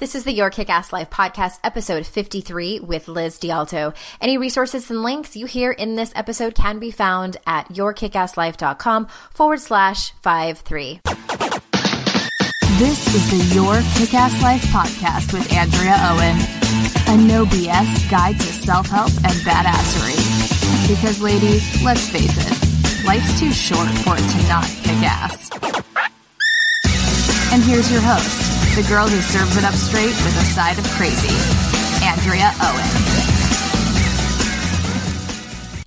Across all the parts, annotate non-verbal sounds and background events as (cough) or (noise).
This is the Your Kick Ass Life podcast, episode 53 with Liz DiAlto. Any resources and links you hear in this episode can be found at yourkickasslife.com forward slash five three. This is the Your Kick Ass Life podcast with Andrea Owen, a no BS guide to self help and badassery. Because, ladies, let's face it, life's too short for it to not kick ass. And here's your host the girl who serves it up straight with a side of crazy, Andrea Owen.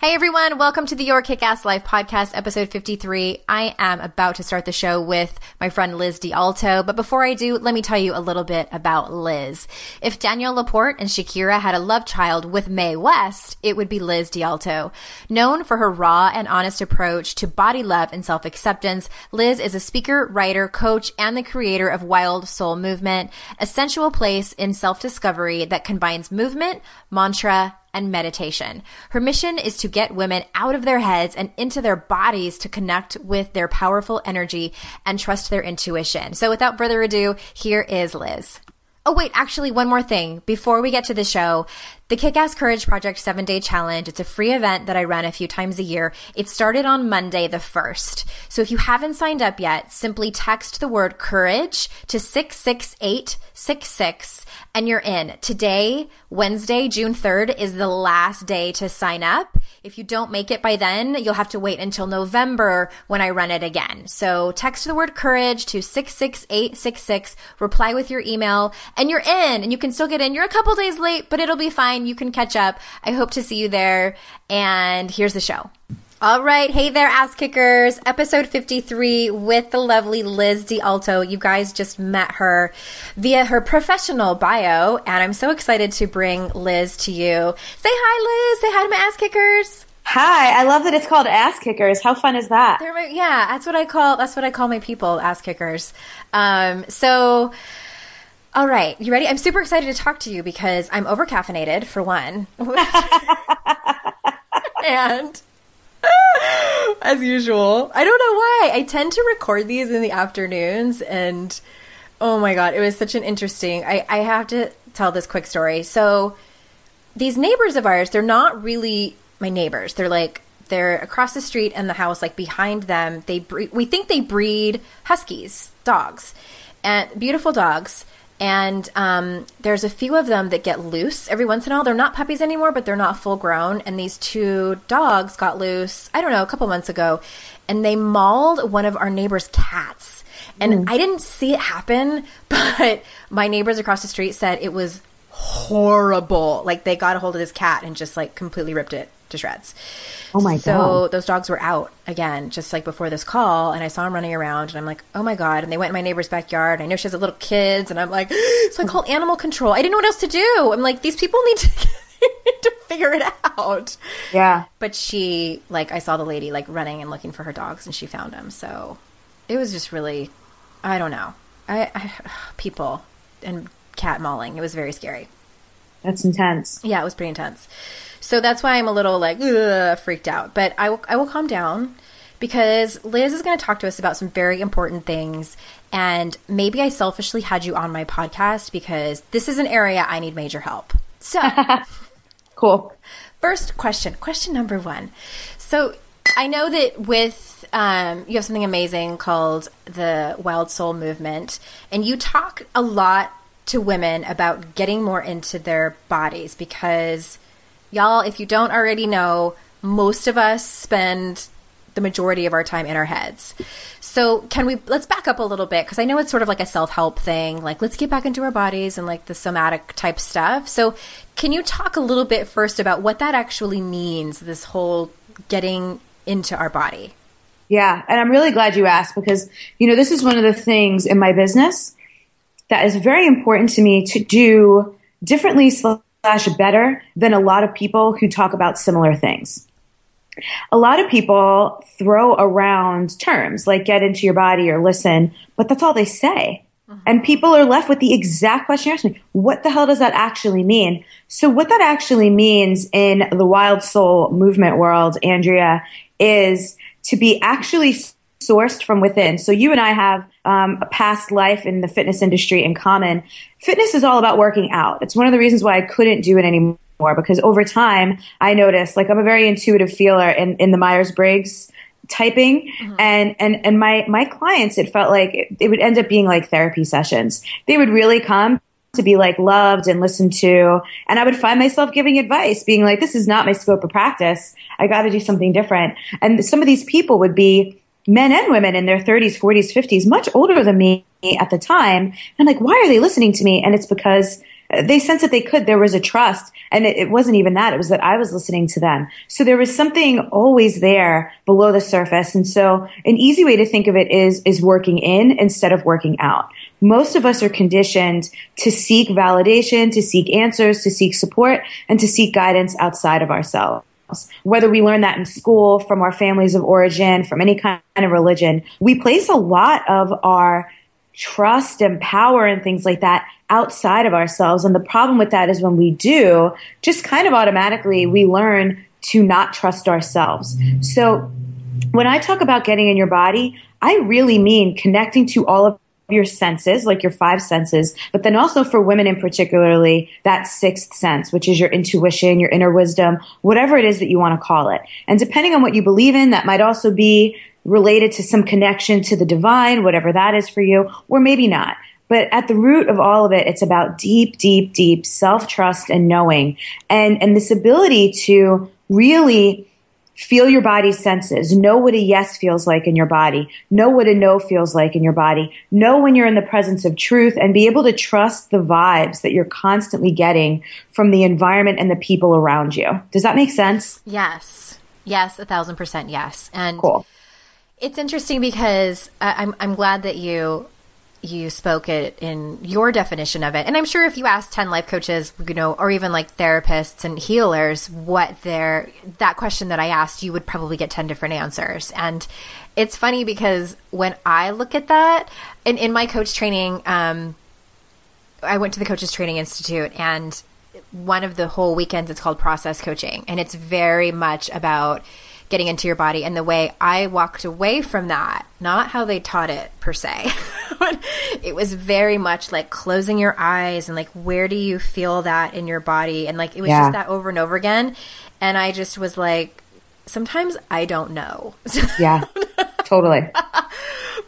Hey everyone, welcome to the Your Kick Ass Life podcast, episode 53. I am about to start the show with my friend Liz DiAlto, but before I do, let me tell you a little bit about Liz. If Danielle LaPorte and Shakira had a love child with Mae West, it would be Liz DiAlto. Known for her raw and honest approach to body love and self-acceptance, Liz is a speaker, writer, coach, and the creator of Wild Soul Movement, a sensual place in self-discovery that combines movement, mantra, and meditation. Her mission is to get women out of their heads and into their bodies to connect with their powerful energy and trust their intuition. So without further ado, here is Liz. Oh, wait, actually, one more thing. Before we get to the show, the Kick Ass Courage Project seven day challenge. It's a free event that I run a few times a year. It started on Monday, the 1st. So if you haven't signed up yet, simply text the word courage to 66866 and you're in. Today, Wednesday, June 3rd is the last day to sign up. If you don't make it by then, you'll have to wait until November when I run it again. So text the word courage to 66866, reply with your email, and you're in and you can still get in. You're a couple days late, but it'll be fine. You can catch up. I hope to see you there. And here's the show. All right. Hey there, ass kickers. Episode 53 with the lovely Liz DiAlto. You guys just met her via her professional bio, and I'm so excited to bring Liz to you. Say hi, Liz. Say hi to my ass kickers. Hi, I love that it's called ass kickers. How fun is that? My, yeah, that's what I call that's what I call my people, ass kickers. Um, so all right, you ready? I'm super excited to talk to you because I'm over caffeinated for one. (laughs) (laughs) and (laughs) as usual. I don't know why. I tend to record these in the afternoons and oh my god, it was such an interesting I, I have to tell this quick story. So these neighbors of ours, they're not really my neighbors. They're like they're across the street and the house like behind them. They breed, we think they breed huskies, dogs. And beautiful dogs and um, there's a few of them that get loose every once in a while. They're not puppies anymore, but they're not full grown. And these two dogs got loose, I don't know, a couple months ago, and they mauled one of our neighbor's cats. And mm. I didn't see it happen, (laughs) but my neighbors across the street said it was horrible. Like they got a hold of this cat and just like completely ripped it to shreds. Oh my so god! So those dogs were out again, just like before this call, and I saw them running around, and I'm like, oh my god! And they went in my neighbor's backyard. I know she has little kids, and I'm like, (gasps) so I called animal control. I didn't know what else to do. I'm like, these people need to. (laughs) to figure it out. Yeah. But she, like, I saw the lady, like, running and looking for her dogs, and she found them. So it was just really, I don't know. I, I (sighs) people and cat mauling. It was very scary. That's intense. Yeah, it was pretty intense. So that's why I'm a little like freaked out. But I will, I will calm down because Liz is going to talk to us about some very important things. And maybe I selfishly had you on my podcast because this is an area I need major help. So, (laughs) cool. first question, question number one. So I know that with um, you have something amazing called the Wild Soul Movement, and you talk a lot to women about getting more into their bodies because y'all, if you don't already know, most of us spend the majority of our time in our heads. So, can we let's back up a little bit because I know it's sort of like a self-help thing, like let's get back into our bodies and like the somatic type stuff. So, can you talk a little bit first about what that actually means, this whole getting into our body? Yeah, and I'm really glad you asked because you know, this is one of the things in my business that is very important to me to do differently slash better than a lot of people who talk about similar things a lot of people throw around terms like get into your body or listen, but that's all they say. Uh-huh. And people are left with the exact question you asked me. What the hell does that actually mean? So what that actually means in the wild soul movement world, Andrea, is to be actually sourced from within. So you and I have um, a past life in the fitness industry in common. Fitness is all about working out. It's one of the reasons why I couldn't do it anymore because over time I noticed like I'm a very intuitive feeler in, in the Myers Briggs typing mm-hmm. and and and my my clients it felt like it, it would end up being like therapy sessions they would really come to be like loved and listened to and i would find myself giving advice being like this is not my scope of practice i got to do something different and some of these people would be men and women in their 30s 40s 50s much older than me at the time and i'm like why are they listening to me and it's because they sensed that they could. There was a trust. And it, it, wasn't even that. It was that I was listening to them. So there was something always there below the surface. And so an easy way to think of it is, is working in instead of working out. Most of us are conditioned to seek validation, to seek answers, to seek support, and to seek guidance outside of ourselves. Whether we learn that in school, from our families of origin, from any kind of religion, we place a lot of our trust and power and things like that outside of ourselves. And the problem with that is when we do, just kind of automatically we learn to not trust ourselves. So when I talk about getting in your body, I really mean connecting to all of your senses, like your five senses, but then also for women in particularly, that sixth sense, which is your intuition, your inner wisdom, whatever it is that you want to call it. And depending on what you believe in, that might also be related to some connection to the divine, whatever that is for you, or maybe not. But at the root of all of it, it's about deep, deep, deep self trust and knowing and, and this ability to really feel your body's senses, know what a yes feels like in your body, know what a no feels like in your body, know when you're in the presence of truth and be able to trust the vibes that you're constantly getting from the environment and the people around you. Does that make sense? Yes. Yes, a thousand percent yes. And cool. It's interesting because I'm I'm glad that you you spoke it in your definition of it. And I'm sure if you asked 10 life coaches, you know, or even like therapists and healers what their that question that I asked, you would probably get 10 different answers. And it's funny because when I look at that and in my coach training, um, I went to the Coaches Training Institute and one of the whole weekends it's called process coaching and it's very much about getting into your body and the way I walked away from that, not how they taught it per se. (laughs) it was very much like closing your eyes and like where do you feel that in your body and like it was yeah. just that over and over again and I just was like sometimes I don't know. (laughs) yeah. Totally.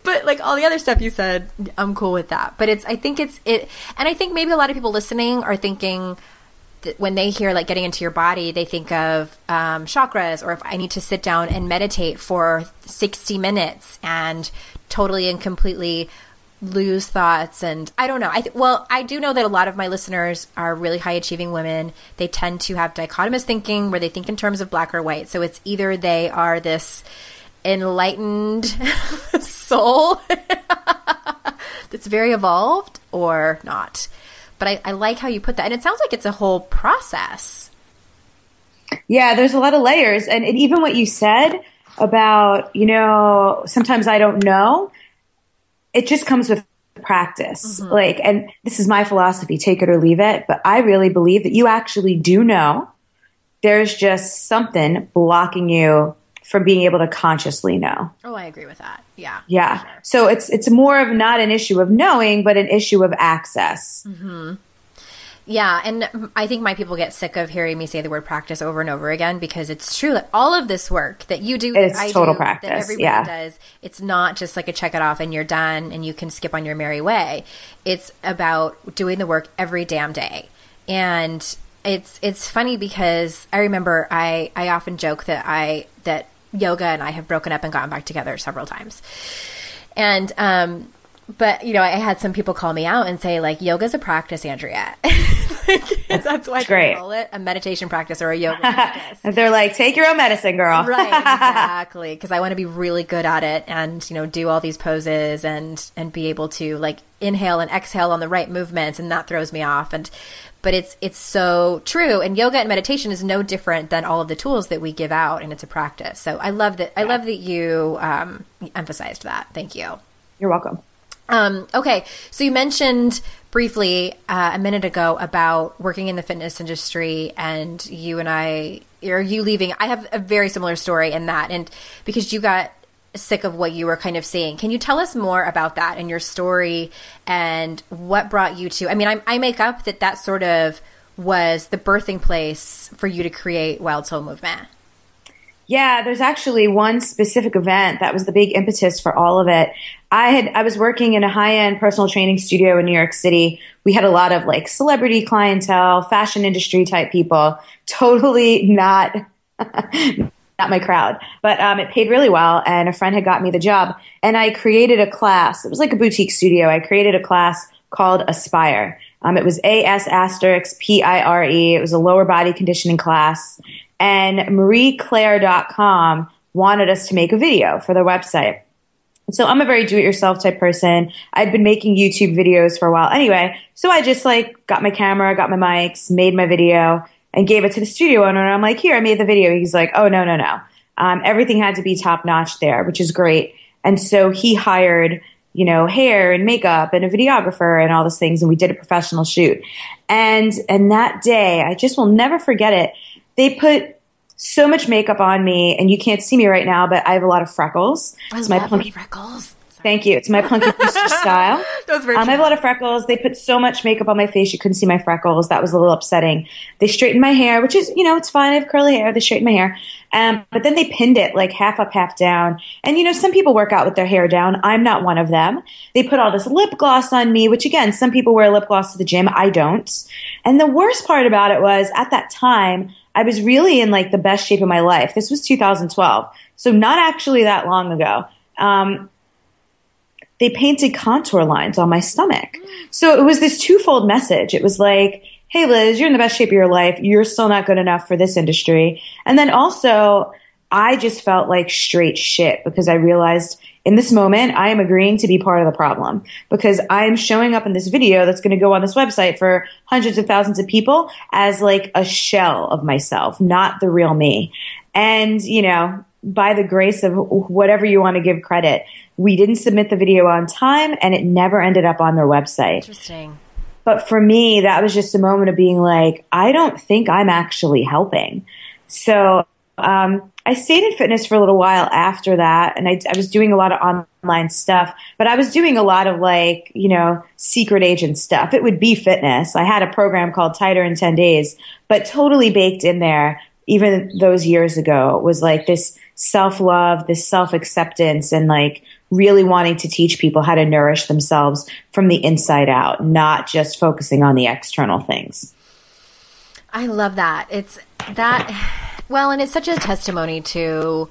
but like all the other stuff you said, I'm cool with that. But it's I think it's it and I think maybe a lot of people listening are thinking when they hear like getting into your body, they think of um, chakras, or if I need to sit down and meditate for 60 minutes and totally and completely lose thoughts and i don't know. I th- well i do know that a lot of my listeners are really high achieving women. They tend to have dichotomous thinking where they think in terms of black or white. So it's either they are this enlightened (laughs) soul (laughs) that's very evolved or not but I, I like how you put that. And it sounds like it's a whole process. Yeah, there's a lot of layers. And, and even what you said about, you know, sometimes I don't know, it just comes with practice. Mm-hmm. Like, and this is my philosophy, take it or leave it. But I really believe that you actually do know. There's just something blocking you from being able to consciously know. Oh, I agree with that. Yeah. Yeah. Sure. So it's it's more of not an issue of knowing, but an issue of access. Mm-hmm. Yeah, and I think my people get sick of hearing me say the word practice over and over again because it's true that all of this work that you do, it's total do, practice. that everybody yeah. does, it's not just like a check it off and you're done and you can skip on your merry way. It's about doing the work every damn day. And it's it's funny because I remember I I often joke that I that yoga and I have broken up and gotten back together several times. And um but you know, I had some people call me out and say like yoga's a practice, Andrea. (laughs) (laughs) that's why I great. call it a meditation practice or a yoga (laughs) practice. They're like, take your own medicine, girl. right, (laughs) exactly. Because I want to be really good at it and you know do all these poses and and be able to like inhale and exhale on the right movements, and that throws me off. And but it's it's so true. And yoga and meditation is no different than all of the tools that we give out, and it's a practice. So I love that. I love that you um, emphasized that. Thank you. You're welcome. Um, okay, so you mentioned briefly uh, a minute ago about working in the fitness industry, and you and I, or you leaving. I have a very similar story in that, and because you got sick of what you were kind of seeing, can you tell us more about that and your story and what brought you to? I mean, I, I make up that that sort of was the birthing place for you to create Wild Soul Movement. Yeah, there's actually one specific event that was the big impetus for all of it. I had I was working in a high-end personal training studio in New York City. We had a lot of like celebrity clientele, fashion industry type people. Totally not (laughs) not my crowd, but um, it paid really well. And a friend had got me the job, and I created a class. It was like a boutique studio. I created a class called Aspire. Um, it was A S asterisk P I R E. It was a lower body conditioning class, and MarieClaire.com wanted us to make a video for their website. So I'm a very do-it-yourself type person. I'd been making YouTube videos for a while anyway. So I just like got my camera, got my mics, made my video and gave it to the studio owner. And I'm like, here, I made the video. He's like, oh, no, no, no. Um, everything had to be top notch there, which is great. And so he hired, you know, hair and makeup and a videographer and all those things. And we did a professional shoot. And, and that day, I just will never forget it. They put so much makeup on me, and you can't see me right now, but I have a lot of freckles. I it's my love punky, freckles. thank you. It's my punky (laughs) Brewster style. Those Um, I have a lot of freckles. They put so much makeup on my face, you couldn't see my freckles. That was a little upsetting. They straightened my hair, which is, you know, it's fine. I have curly hair. They straightened my hair. Um, but then they pinned it like half up, half down. And, you know, some people work out with their hair down. I'm not one of them. They put all this lip gloss on me, which again, some people wear lip gloss to the gym. I don't. And the worst part about it was at that time, I was really in like the best shape of my life. This was 2012. So not actually that long ago. Um, they painted contour lines on my stomach. So it was this twofold message. It was like, Hey, Liz, you're in the best shape of your life. You're still not good enough for this industry. And then also I just felt like straight shit because I realized in this moment, I am agreeing to be part of the problem because I'm showing up in this video that's going to go on this website for hundreds of thousands of people as like a shell of myself, not the real me. And, you know, by the grace of whatever you want to give credit, we didn't submit the video on time and it never ended up on their website. Interesting. But for me, that was just a moment of being like, I don't think I'm actually helping. So, um, I stayed in fitness for a little while after that, and I, I, was doing a lot of online stuff, but I was doing a lot of like, you know, secret agent stuff. It would be fitness. I had a program called Tighter in 10 Days, but totally baked in there, even those years ago, was like this self love, this self acceptance, and like really wanting to teach people how to nourish themselves from the inside out, not just focusing on the external things. I love that. It's that. Well, and it's such a testimony to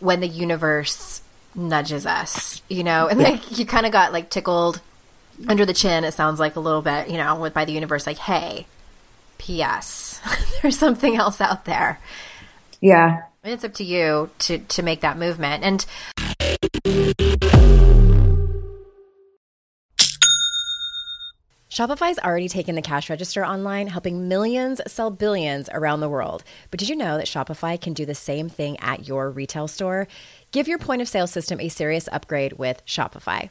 when the universe nudges us, you know, and like you kind of got like tickled under the chin. It sounds like a little bit, you know, by the universe, like, hey, P.S. (laughs) There's something else out there. Yeah, and it's up to you to to make that movement and. Shopify's already taken the cash register online, helping millions sell billions around the world. But did you know that Shopify can do the same thing at your retail store? Give your point of sale system a serious upgrade with Shopify.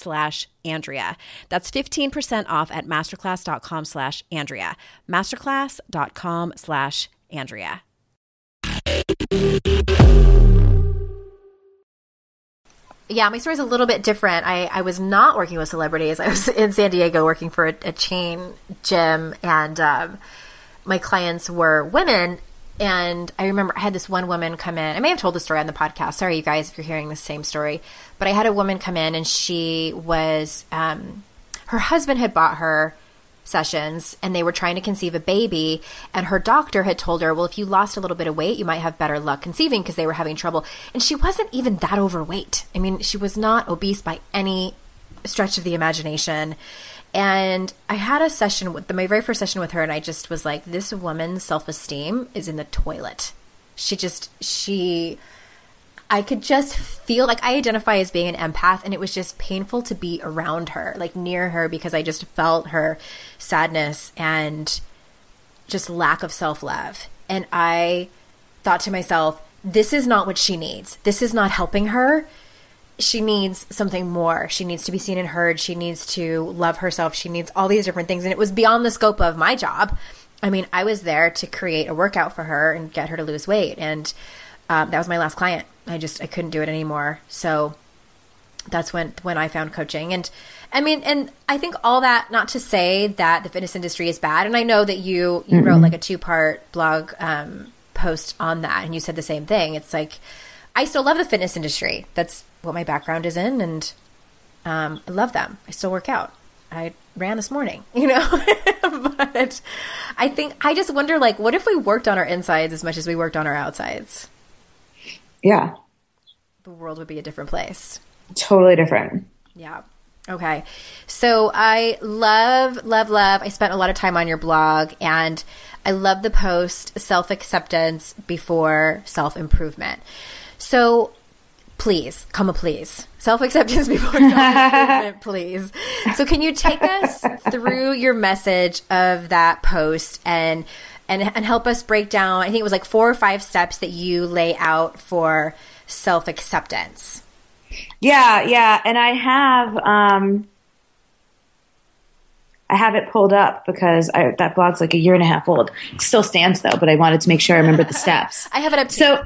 slash Andrea. That's 15% off at masterclass.com slash Andrea. Masterclass.com slash Andrea. Yeah, my story is a little bit different. I, I was not working with celebrities. I was (laughs) in San Diego working for a, a chain gym, and um, my clients were women. And I remember I had this one woman come in. I may have told the story on the podcast. Sorry, you guys, if you're hearing the same story. But I had a woman come in, and she was, um, her husband had bought her sessions and they were trying to conceive a baby and her doctor had told her well if you lost a little bit of weight you might have better luck conceiving because they were having trouble and she wasn't even that overweight i mean she was not obese by any stretch of the imagination and i had a session with my very first session with her and i just was like this woman's self-esteem is in the toilet she just she I could just feel like I identify as being an empath, and it was just painful to be around her, like near her, because I just felt her sadness and just lack of self love. And I thought to myself, this is not what she needs. This is not helping her. She needs something more. She needs to be seen and heard. She needs to love herself. She needs all these different things. And it was beyond the scope of my job. I mean, I was there to create a workout for her and get her to lose weight. And um, that was my last client. I just I couldn't do it anymore. So that's when when I found coaching and I mean and I think all that not to say that the fitness industry is bad and I know that you you mm-hmm. wrote like a two part blog um, post on that and you said the same thing it's like I still love the fitness industry that's what my background is in and um, I love them I still work out I ran this morning (laughs) you know (laughs) but I think I just wonder like what if we worked on our insides as much as we worked on our outsides yeah. The world would be a different place. Totally different. Yeah. Okay. So I love, love, love. I spent a lot of time on your blog and I love the post self acceptance before self improvement. So please, come a please. Self acceptance before (laughs) self improvement, (laughs) please. So can you take us through your message of that post and and and help us break down. I think it was like four or five steps that you lay out for self acceptance. Yeah, yeah, and I have um, I have it pulled up because I, that blog's like a year and a half old. It still stands though, but I wanted to make sure I remember the steps. (laughs) I have it up. So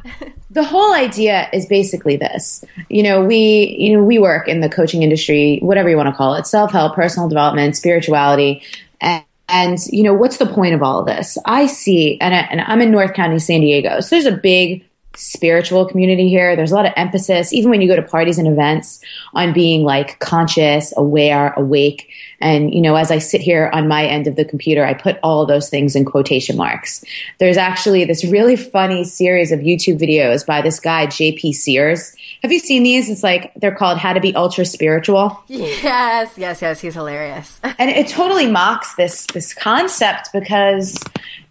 the whole idea is basically this. You know, we you know we work in the coaching industry, whatever you want to call it, self help, personal development, spirituality, and and, you know, what's the point of all of this? I see, and, I, and I'm in North County, San Diego. So there's a big spiritual community here. There's a lot of emphasis, even when you go to parties and events, on being like conscious, aware, awake. And, you know, as I sit here on my end of the computer, I put all those things in quotation marks. There's actually this really funny series of YouTube videos by this guy, JP Sears. Have you seen these? It's like they're called How to Be Ultra Spiritual. Yes, yes, yes. He's hilarious. (laughs) and it totally mocks this this concept because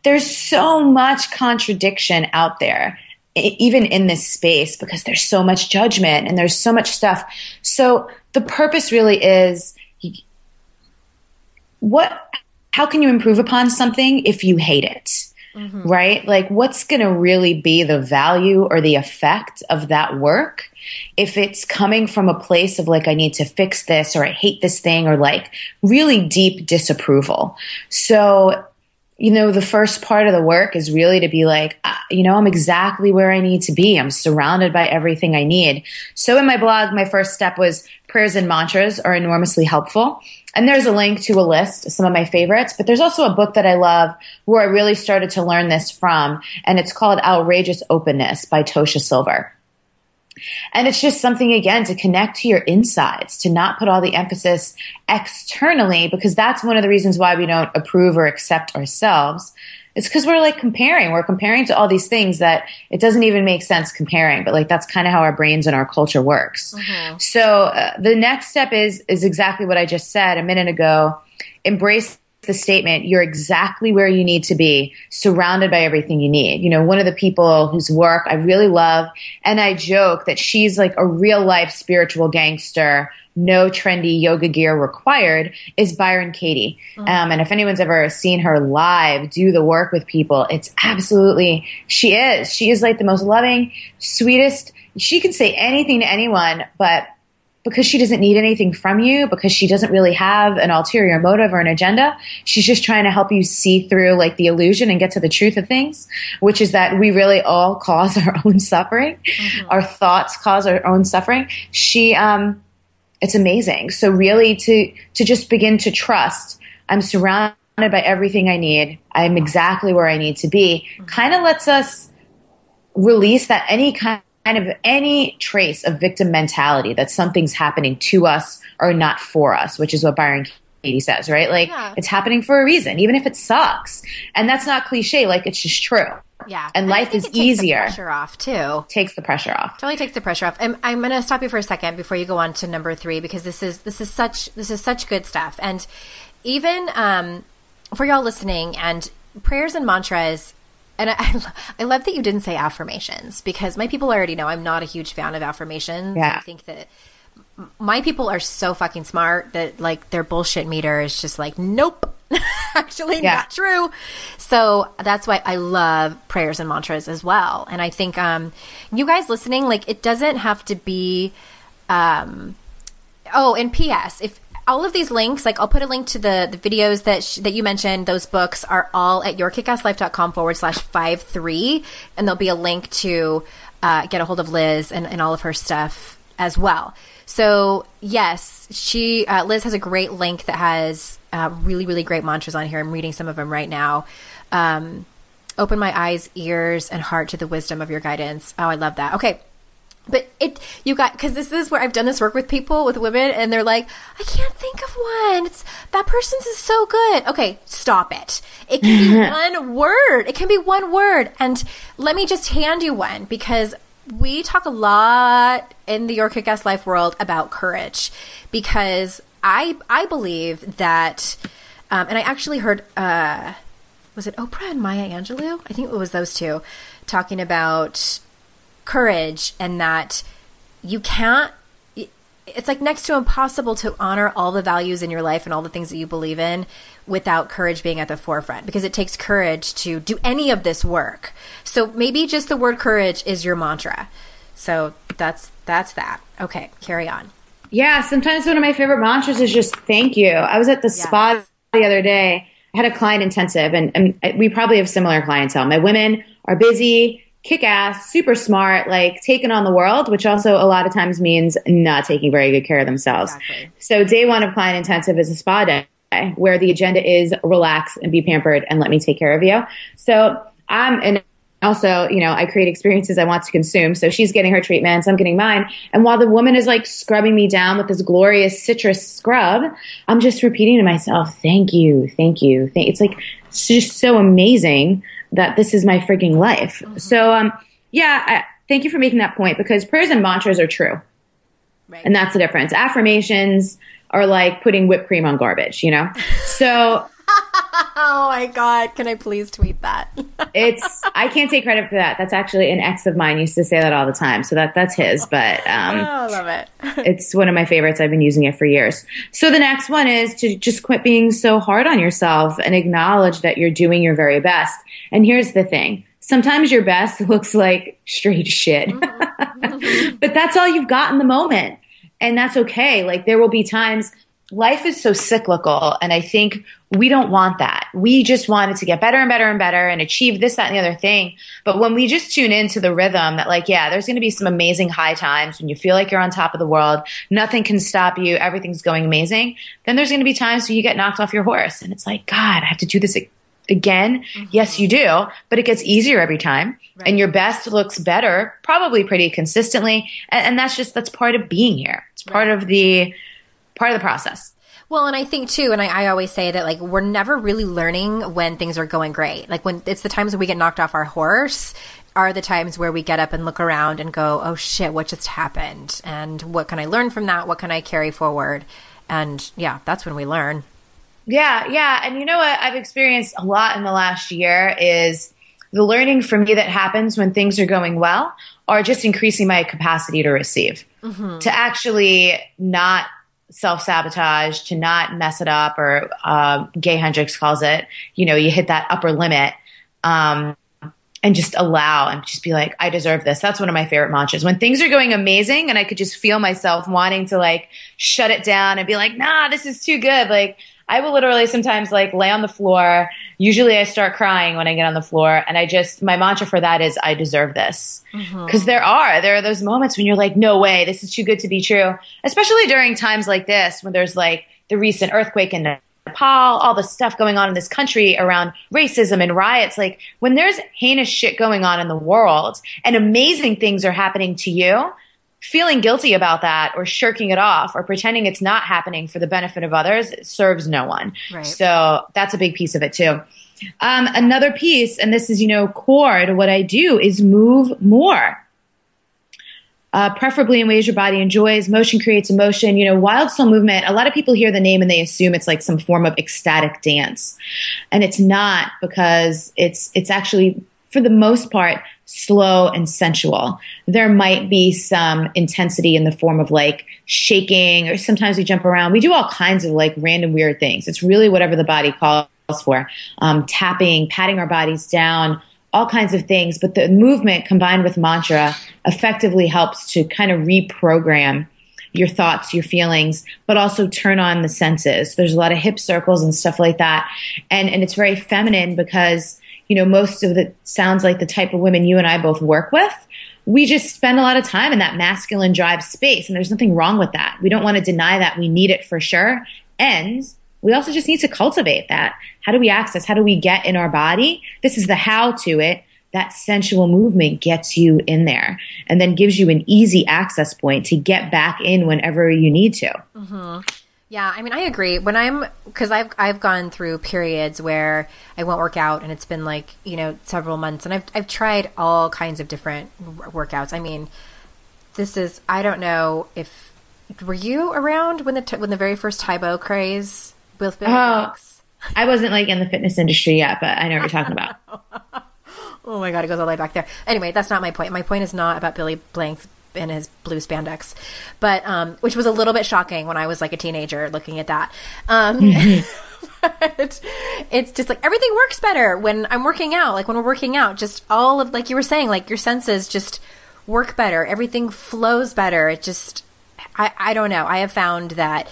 there's so much contradiction out there even in this space because there's so much judgment and there's so much stuff. So the purpose really is what how can you improve upon something if you hate it? Mm-hmm. Right? Like what's going to really be the value or the effect of that work if it's coming from a place of like I need to fix this or I hate this thing or like really deep disapproval. So you know, the first part of the work is really to be like, uh, you know, I'm exactly where I need to be. I'm surrounded by everything I need. So in my blog, my first step was prayers and mantras are enormously helpful. And there's a link to a list some of my favorites, but there's also a book that I love where I really started to learn this from, and it's called Outrageous Openness by Tosha Silver. And it's just something again to connect to your insides, to not put all the emphasis externally, because that's one of the reasons why we don't approve or accept ourselves. It's because we're like comparing. We're comparing to all these things that it doesn't even make sense comparing, but like that's kind of how our brains and our culture works. Mm-hmm. So uh, the next step is is exactly what I just said a minute ago. Embrace the statement, you're exactly where you need to be, surrounded by everything you need. You know, one of the people whose work I really love, and I joke that she's like a real life spiritual gangster, no trendy yoga gear required, is Byron Katie. Mm-hmm. Um, and if anyone's ever seen her live do the work with people, it's absolutely, she is. She is like the most loving, sweetest, she can say anything to anyone, but because she doesn't need anything from you, because she doesn't really have an ulterior motive or an agenda. She's just trying to help you see through like the illusion and get to the truth of things, which is that we really all (laughs) cause our own suffering. Mm-hmm. Our thoughts cause our own suffering. She, um, it's amazing. So really to, to just begin to trust, I'm surrounded by everything I need. I'm exactly where I need to be. Mm-hmm. Kind of lets us release that any kind kind of any trace of victim mentality that something's happening to us or not for us, which is what Byron Katie says, right? Like yeah. it's happening for a reason, even if it sucks. And that's not cliche, like it's just true. Yeah. And, and life is easier. pressure off too. Takes the pressure off. Totally takes the pressure off. I'm, I'm going to stop you for a second before you go on to number three because this is this is such this is such good stuff. And even um, for y'all listening, and prayers and mantras and I, (laughs) I love that you didn't say affirmations because my people already know I'm not a huge fan of affirmations. Yeah. I think that my people are so fucking smart that like their bullshit meter is just like, nope, (laughs) actually yeah. not true. So that's why I love prayers and mantras as well. And I think, um, you guys listening, like it doesn't have to be, um, oh, and P.S. If all of these links, like I'll put a link to the, the videos that sh- that you mentioned. Those books are all at yourkickasslife.com forward slash five three, and there'll be a link to uh, get a hold of Liz and, and all of her stuff as well. So yes, she uh, Liz has a great link that has uh, really really great mantras on here. I'm reading some of them right now. Um, open my eyes, ears, and heart to the wisdom of your guidance. Oh, I love that. Okay, but it you got because this is where I've done this work with people with women and they're like I can't think of one. It's that person's is so good. Okay stop it. It can be (laughs) one word. It can be one word. And let me just hand you one because we talk a lot in the Your Kick-Ass Life world about courage because I I believe that um, and I actually heard uh, was it Oprah and Maya Angelou? I think it was those two talking about courage and that you can't it's like next to impossible to honor all the values in your life and all the things that you believe in without courage being at the forefront because it takes courage to do any of this work. So maybe just the word courage is your mantra. So that's that's that. Okay, carry on. Yeah, sometimes one of my favorite mantras is just thank you. I was at the yes. spa the other day. I had a client intensive and, and we probably have similar clientele. My women are busy kick ass, super smart, like taking on the world, which also a lot of times means not taking very good care of themselves. Exactly. So day one of client intensive is a spa day where the agenda is relax and be pampered and let me take care of you. So I'm in also, you know, I create experiences I want to consume. So she's getting her treatments, I'm getting mine. And while the woman is like scrubbing me down with this glorious citrus scrub, I'm just repeating to myself, thank you, thank you. Thank-. It's like, it's just so amazing that this is my freaking life. Mm-hmm. So, um, yeah, I, thank you for making that point because prayers and mantras are true. Right. And that's the difference. Affirmations are like putting whipped cream on garbage, you know? (laughs) So (laughs) oh my god! Can I please tweet that? (laughs) it's I can't take credit for that. That's actually an ex of mine used to say that all the time. So that that's his. But um, oh, I love it. (laughs) it's one of my favorites. I've been using it for years. So the next one is to just quit being so hard on yourself and acknowledge that you're doing your very best. And here's the thing. Sometimes your best looks like straight shit. Mm-hmm. but that's all you've got in the moment. And that's okay. Like there will be times life is so cyclical. And I think we don't want that. We just want it to get better and better and better and achieve this, that, and the other thing. But when we just tune into the rhythm that, like, yeah, there's going to be some amazing high times when you feel like you're on top of the world, nothing can stop you, everything's going amazing. Then there's going to be times when you get knocked off your horse and it's like, God, I have to do this again. Mm-hmm. Yes, you do, but it gets easier every time. Right. And your best looks better, probably pretty consistently. And, and, that's just, that's part of being here. It's part right. of the, part of the process. Well, and I think too, and I, I, always say that like we're never really learning when things are going great. Like when it's the times when we get knocked off our horse are the times where we get up and look around and go, oh shit, what just happened? And what can I learn from that? What can I carry forward? And yeah, that's when we learn. Yeah, yeah. And you know what I've experienced a lot in the last year is the learning for me that happens when things are going well are just increasing my capacity to receive. Mm-hmm. To actually not self sabotage, to not mess it up, or uh, Gay Hendricks calls it, you know, you hit that upper limit. Um, and just allow and just be like, I deserve this. That's one of my favorite mantras. When things are going amazing and I could just feel myself wanting to like shut it down and be like, nah, this is too good. Like, I will literally sometimes like lay on the floor. Usually I start crying when I get on the floor. And I just, my mantra for that is, I deserve this. Because mm-hmm. there are, there are those moments when you're like, no way, this is too good to be true. Especially during times like this when there's like the recent earthquake in Nepal, all the stuff going on in this country around racism and riots. Like when there's heinous shit going on in the world and amazing things are happening to you, feeling guilty about that or shirking it off or pretending it's not happening for the benefit of others serves no one. Right. So that's a big piece of it too. Um, another piece, and this is, you know, core to what I do is move more. Uh, preferably in ways your body enjoys. Motion creates emotion. You know, wild soul movement, a lot of people hear the name and they assume it's like some form of ecstatic dance. And it's not because it's, it's actually, for the most part, slow and sensual. There might be some intensity in the form of like shaking, or sometimes we jump around. We do all kinds of like random weird things. It's really whatever the body calls for. Um, tapping, patting our bodies down, all kinds of things. But the movement combined with mantra effectively helps to kind of reprogram your thoughts, your feelings, but also turn on the senses. There's a lot of hip circles and stuff like that. And, and it's very feminine because you know, most of the sounds like the type of women you and I both work with. We just spend a lot of time in that masculine drive space, and there's nothing wrong with that. We don't want to deny that. We need it for sure. And we also just need to cultivate that. How do we access? How do we get in our body? This is the how to it. That sensual movement gets you in there and then gives you an easy access point to get back in whenever you need to. Mm-hmm. Yeah, I mean, I agree. When I'm because I've I've gone through periods where I won't work out, and it's been like you know several months, and I've I've tried all kinds of different workouts. I mean, this is I don't know if were you around when the when the very first Tae Bo craze with Billy oh, I wasn't like in the fitness industry yet, but I know what you're talking about. (laughs) oh my god, it goes all the way back there. Anyway, that's not my point. My point is not about Billy Blank in his blue spandex, but um, which was a little bit shocking when I was like a teenager looking at that. Um, (laughs) (laughs) but it's just like everything works better when I'm working out. Like when we're working out, just all of like you were saying, like your senses just work better. Everything flows better. It just I I don't know. I have found that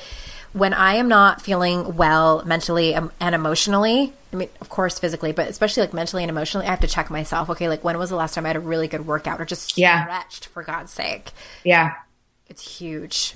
when I am not feeling well mentally and emotionally, I mean, of course, physically, but especially like mentally and emotionally, I have to check myself. Okay, like when was the last time I had a really good workout or just yeah. stretched for God's sake? Yeah. It's huge.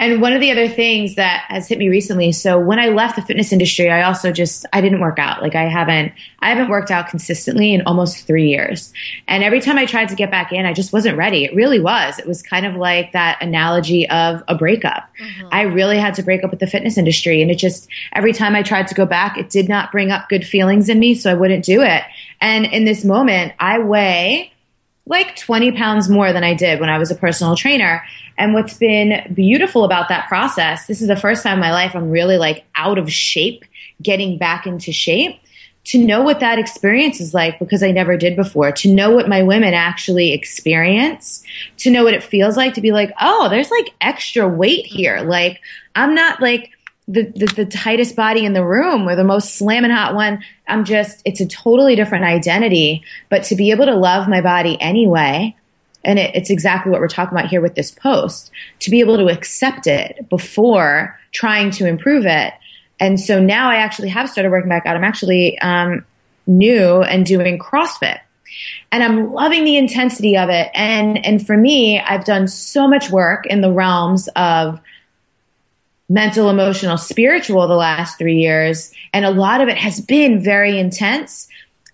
And one of the other things that has hit me recently, so when I left the fitness industry, I also just I didn't work out. Like I haven't I haven't worked out consistently in almost 3 years. And every time I tried to get back in, I just wasn't ready. It really was. It was kind of like that analogy of a breakup. Mm-hmm. I really had to break up with the fitness industry and it just every time I tried to go back, it did not bring up good feelings in me, so I wouldn't do it. And in this moment, I weigh like 20 pounds more than I did when I was a personal trainer. And what's been beautiful about that process, this is the first time in my life I'm really like out of shape, getting back into shape. To know what that experience is like because I never did before, to know what my women actually experience, to know what it feels like to be like, oh, there's like extra weight here. Like, I'm not like, the, the, the tightest body in the room or the most slamming hot one. I'm just, it's a totally different identity. But to be able to love my body anyway, and it, it's exactly what we're talking about here with this post, to be able to accept it before trying to improve it. And so now I actually have started working back out. I'm actually um, new and doing CrossFit. And I'm loving the intensity of it. And and for me, I've done so much work in the realms of mental, emotional, spiritual the last three years. And a lot of it has been very intense.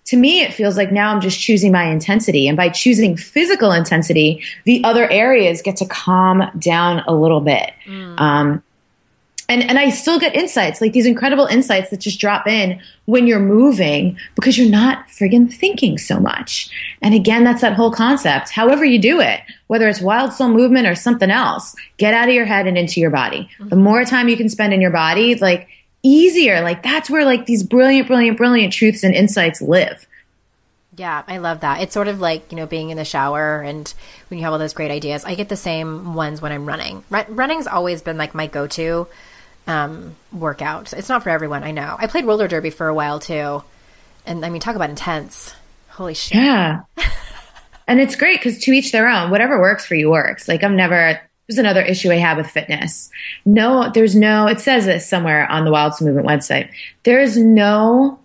To me, it feels like now I'm just choosing my intensity. And by choosing physical intensity, the other areas get to calm down a little bit. Um, and, and I still get insights, like these incredible insights that just drop in when you're moving because you're not friggin' thinking so much. And again, that's that whole concept. However you do it, whether it's wild soul movement or something else, get out of your head and into your body. The mm-hmm. more time you can spend in your body, like easier. Like that's where like these brilliant, brilliant, brilliant truths and insights live. Yeah, I love that. It's sort of like, you know, being in the shower and when you have all those great ideas. I get the same ones when I'm running. Run- running's always been like my go to um, workout. It's not for everyone, I know. I played roller derby for a while too. And I mean, talk about intense. Holy shit. Yeah. (laughs) and it's great because to each their own. Whatever works for you works. Like I'm never. There's another issue I have with fitness. No, there's no. It says this somewhere on the Wild Soul Movement website. There is no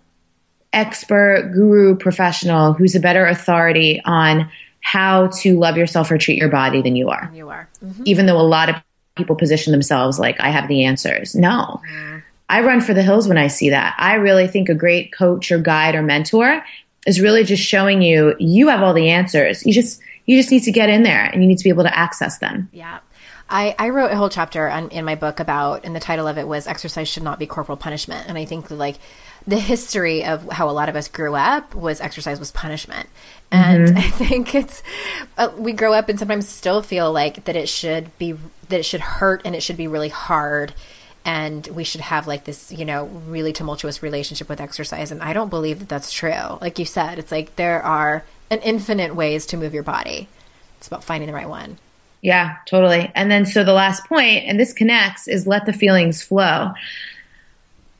expert, guru, professional who's a better authority on how to love yourself or treat your body than you are. You are. Even though a lot of people position themselves like I have the answers. No. I run for the hills when I see that. I really think a great coach or guide or mentor is really just showing you you have all the answers. You just you just need to get in there and you need to be able to access them. Yeah. I, I wrote a whole chapter on, in my book about, and the title of it was "Exercise Should Not Be Corporal Punishment," and I think like the history of how a lot of us grew up was exercise was punishment, and mm-hmm. (laughs) I think it's uh, we grow up and sometimes still feel like that it should be that it should hurt and it should be really hard. And we should have like this you know really tumultuous relationship with exercise. And i don't believe that that's true. Like you said it's like there are an infinite ways to move your body. It's about finding the right one. Yeah totally. And then so the last point and this connects is let the feelings flow.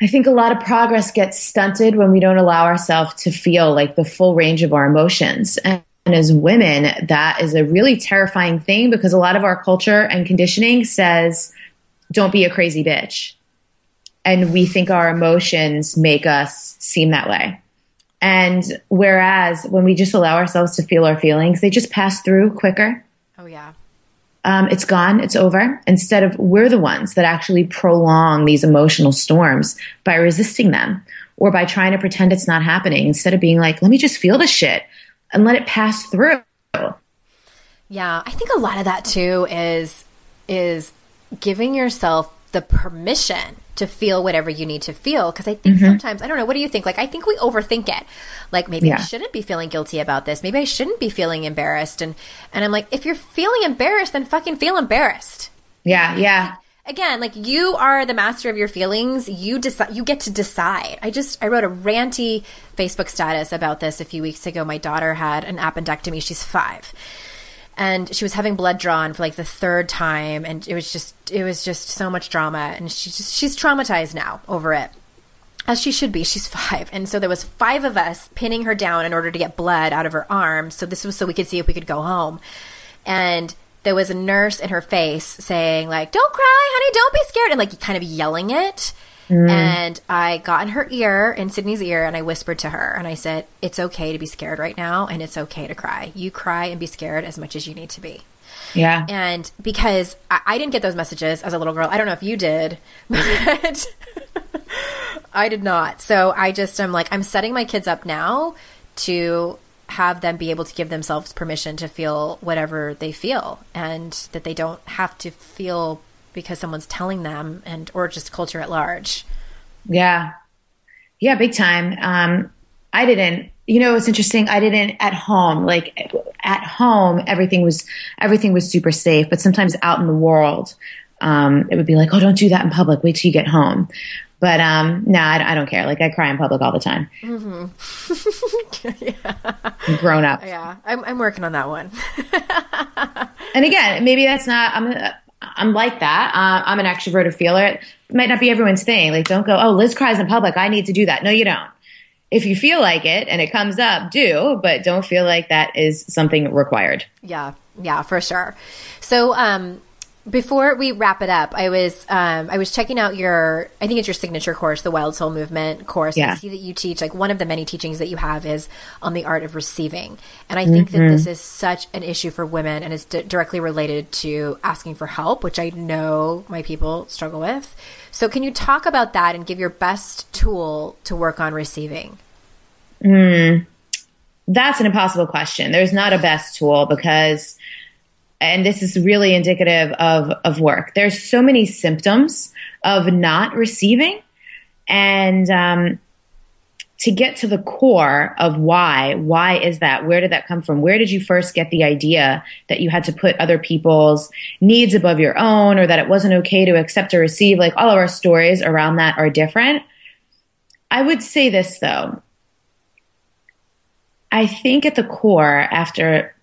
I think a lot of progress gets stunted when we don't allow ourselves to feel like the full range of our emotions. And and as women, that is a really terrifying thing because a lot of our culture and conditioning says don't be a crazy bitch. And we think our emotions make us seem that way. And whereas when we just allow ourselves to feel our feelings, they just pass through quicker. Oh, yeah. Um, it's gone, it's over. Instead of we're the ones that actually prolong these emotional storms by resisting them or by trying to pretend it's not happening instead of being like, let me just feel the shit and let it pass through. Yeah, I think a lot of that too is is giving yourself the permission to feel whatever you need to feel because i think mm-hmm. sometimes i don't know what do you think like i think we overthink it like maybe yeah. i shouldn't be feeling guilty about this maybe i shouldn't be feeling embarrassed and and i'm like if you're feeling embarrassed then fucking feel embarrassed yeah yeah again like you are the master of your feelings. You decide you get to decide. I just i wrote a ranty facebook status about this a few weeks ago. My daughter had an appendectomy. She's five. And she was having blood drawn for like the third time. And it was just it was just so much drama. And she's just she's traumatized now over it as she should be. She's five. And so there was five of us pinning her down in order to get blood out of her arm so this was so we could see if we could go home. And there was a nurse in her face saying like don't cry honey don't be scared and like kind of yelling it Mm. And I got in her ear, in Sydney's ear, and I whispered to her and I said, It's okay to be scared right now, and it's okay to cry. You cry and be scared as much as you need to be. Yeah. And because I, I didn't get those messages as a little girl, I don't know if you did, (laughs) but I did not. So I just, I'm like, I'm setting my kids up now to have them be able to give themselves permission to feel whatever they feel and that they don't have to feel because someone's telling them and or just culture at large. Yeah. Yeah big time. Um i didn't you know it's interesting. I didn't at home like at home everything was everything was super safe but sometimes out in the world um it would be like oh don't do that in public. Wait till you get home but um, no, I, I, don't care. Like I cry in public all the time. Mm-hmm. (laughs) yeah. grown up. Yeah, I'm, I'm working on that one. (laughs) and again, maybe that's not. I'm I'm like that. Uh, I'm an extroverted feeler. It might not be everyone's thing. Like, don't go, oh, Liz cries in public. I need to do that. No, you don't. If you feel like it and it comes up, do, but don't feel like that is something required. Yeah, yeah, for sure. So, um, before we wrap it up, I was um, I was checking out your I think it's your signature course, the Wild Soul Movement course. Yeah. I see that you teach like one of the many teachings that you have is on the art of receiving, and I think mm-hmm. that this is such an issue for women, and it's d- directly related to asking for help, which I know my people struggle with. So, can you talk about that and give your best tool to work on receiving? Mm, that's an impossible question. There's not a best tool because and this is really indicative of, of work. There's so many symptoms of not receiving. And um, to get to the core of why, why is that? Where did that come from? Where did you first get the idea that you had to put other people's needs above your own or that it wasn't okay to accept or receive? Like all of our stories around that are different. I would say this though. I think at the core, after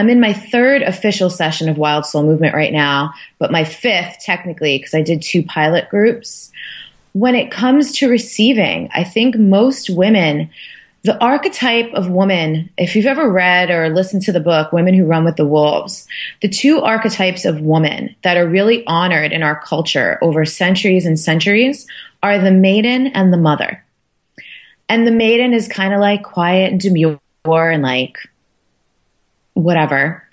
I'm in my third official session of Wild Soul Movement right now, but my fifth technically because I did two pilot groups. When it comes to receiving, I think most women, the archetype of woman, if you've ever read or listened to the book Women Who Run with the Wolves, the two archetypes of woman that are really honored in our culture over centuries and centuries are the maiden and the mother. And the maiden is kind of like quiet and demure and like whatever.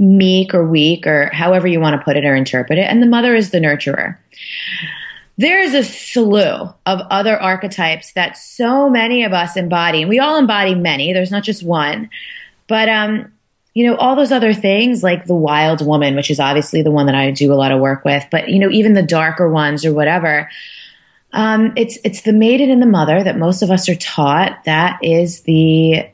meek or weak or however you want to put it or interpret it. And the mother is the nurturer. There is a slew of other archetypes that so many of us embody, and we all embody many. There's not just one. But um, you know, all those other things like the wild woman, which is obviously the one that I do a lot of work with, but you know, even the darker ones or whatever. Um, it's it's the maiden and the mother that most of us are taught. That is the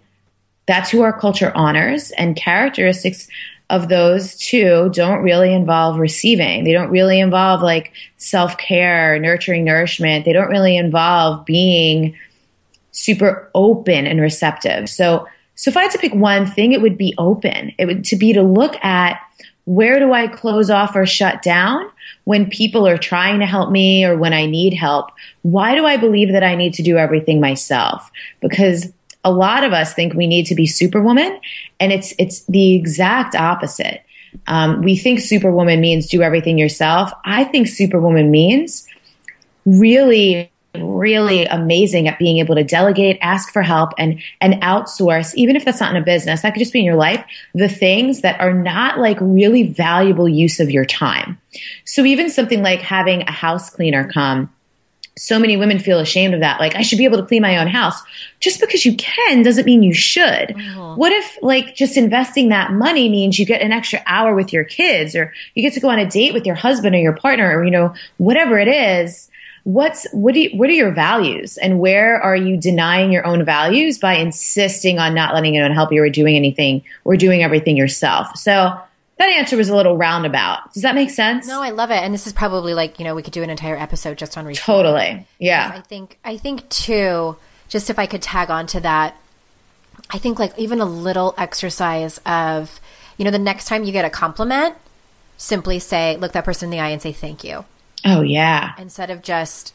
that's who our culture honors, and characteristics of those two don't really involve receiving. They don't really involve like self care, nurturing nourishment. They don't really involve being super open and receptive. So so if I had to pick one thing, it would be open. It would to be to look at where do I close off or shut down when people are trying to help me or when I need help? Why do I believe that I need to do everything myself? Because a lot of us think we need to be superwoman and it's it's the exact opposite. Um, we think superwoman means do everything yourself. I think superwoman means really really amazing at being able to delegate, ask for help and, and outsource, even if that's not in a business, that could just be in your life, the things that are not like really valuable use of your time. So even something like having a house cleaner come, so many women feel ashamed of that. Like, I should be able to clean my own house. Just because you can doesn't mean you should. Mm-hmm. What if, like, just investing that money means you get an extra hour with your kids or you get to go on a date with your husband or your partner or, you know, whatever it is what's what do you, what are your values and where are you denying your own values by insisting on not letting anyone help you or doing anything or doing everything yourself so that answer was a little roundabout does that make sense no i love it and this is probably like you know we could do an entire episode just on refilling. totally yeah i think i think too just if i could tag on to that i think like even a little exercise of you know the next time you get a compliment simply say look that person in the eye and say thank you Oh, yeah. Instead of just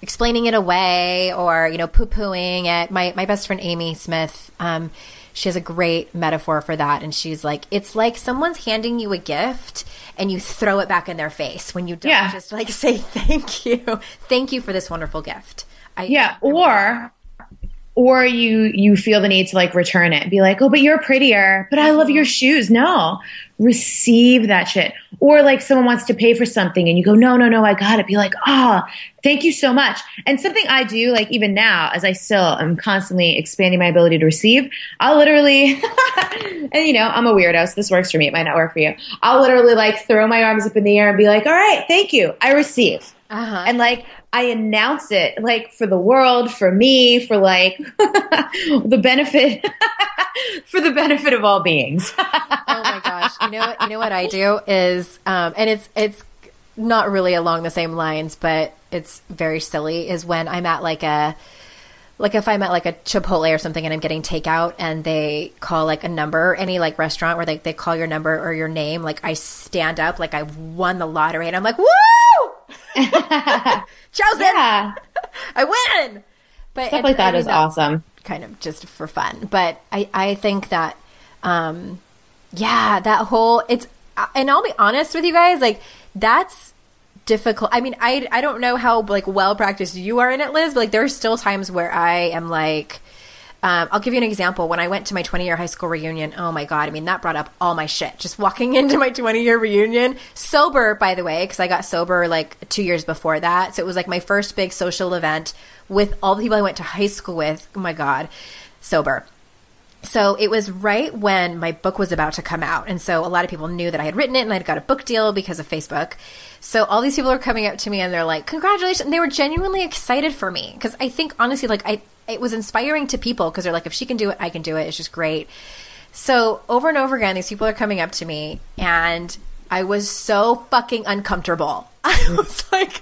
explaining it away or, you know, poo pooing it. My, my best friend, Amy Smith, um, she has a great metaphor for that. And she's like, it's like someone's handing you a gift and you throw it back in their face when you don't yeah. just like say, (laughs) thank you. Thank you for this wonderful gift. I, yeah. Or, or you you feel the need to like return it. Be like oh but you're prettier but i love your shoes. No. Receive that shit. Or like someone wants to pay for something and you go no no no i got it. Be like ah oh, thank you so much. And something i do like even now as i still am constantly expanding my ability to receive i'll literally (laughs) and you know i'm a weirdo so this works for me. It might not work for you. I'll literally like throw my arms up in the air and be like all right thank you. I receive. Uh-huh. And like I announce it like for the world, for me, for like (laughs) the benefit (laughs) for the benefit of all beings. (laughs) oh my gosh. You know what you know what I do is um and it's it's not really along the same lines, but it's very silly is when I'm at like a like if I'm at like a Chipotle or something and I'm getting takeout and they call like a number, any like restaurant where they, they call your number or your name, like I stand up like I won the lottery and I'm like, woo! (laughs) Chosen! Yeah. (laughs) I win! But stuff like that is awesome. Kind of just for fun. But I, I think that, um, yeah, that whole, it's, and I'll be honest with you guys, like, that's difficult. I mean, I, I don't know how like well practiced you are in it, Liz, but like there are still times where I am like, um, I'll give you an example. When I went to my 20 year high school reunion, oh my God, I mean, that brought up all my shit. Just walking (laughs) into my 20 year reunion, sober, by the way, because I got sober like two years before that. So it was like my first big social event with all the people I went to high school with. Oh my God, sober. So it was right when my book was about to come out. And so a lot of people knew that I had written it and I'd got a book deal because of Facebook. So all these people are coming up to me and they're like, congratulations. And they were genuinely excited for me. Cause I think honestly, like I, it was inspiring to people because they're like, if she can do it, I can do it. It's just great. So over and over again, these people are coming up to me and I was so fucking uncomfortable. (laughs) I was like,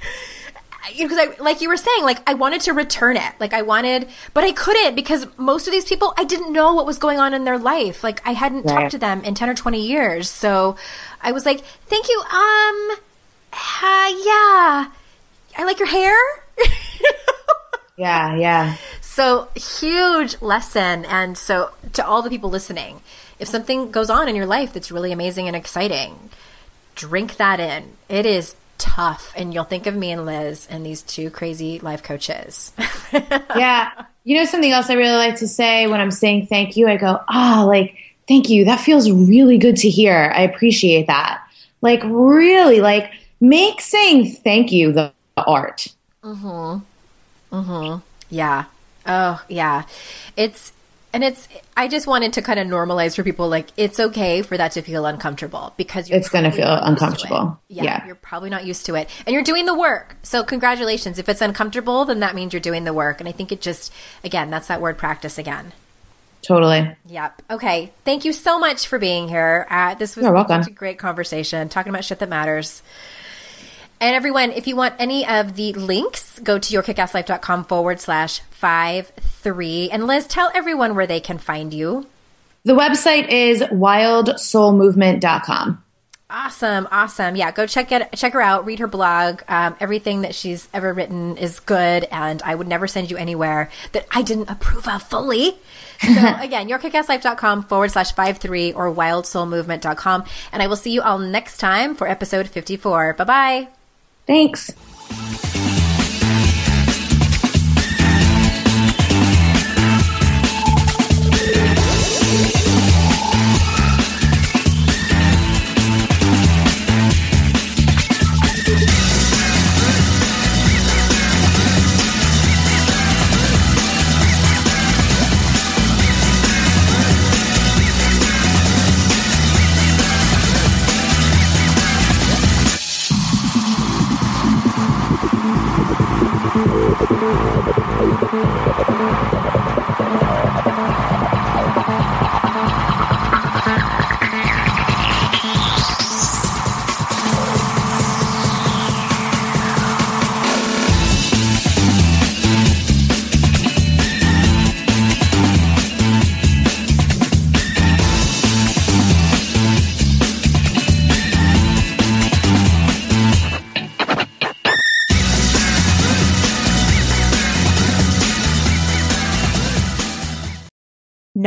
because I, like you were saying, like I wanted to return it, like I wanted, but I couldn't because most of these people, I didn't know what was going on in their life. Like I hadn't right. talked to them in ten or twenty years, so I was like, "Thank you, um, uh, yeah, I like your hair." (laughs) yeah, yeah. So huge lesson, and so to all the people listening, if something goes on in your life that's really amazing and exciting, drink that in. It is tough and you'll think of me and Liz and these two crazy life coaches. (laughs) yeah. You know something else I really like to say when I'm saying thank you, I go, "Ah, oh, like thank you. That feels really good to hear. I appreciate that." Like really like make saying thank you the art. Mhm. Mhm. Yeah. Oh, yeah. It's And it's, I just wanted to kind of normalize for people like it's okay for that to feel uncomfortable because it's going to feel uncomfortable. Yeah, yeah. You're probably not used to it and you're doing the work. So, congratulations. If it's uncomfortable, then that means you're doing the work. And I think it just, again, that's that word practice again. Totally. Yep. Okay. Thank you so much for being here. Uh, this was such a great conversation talking about shit that matters. And everyone, if you want any of the links, go to yourkickasslife.com forward slash five three. And Liz, tell everyone where they can find you. The website is wildsoulmovement.com. Awesome, awesome. Yeah, go check it, check her out. Read her blog. Um, everything that she's ever written is good, and I would never send you anywhere that I didn't approve of fully. So (laughs) again, yourkickasslife.com forward slash five three or wildsoulmovement.com, and I will see you all next time for episode fifty four. Bye bye. Thanks.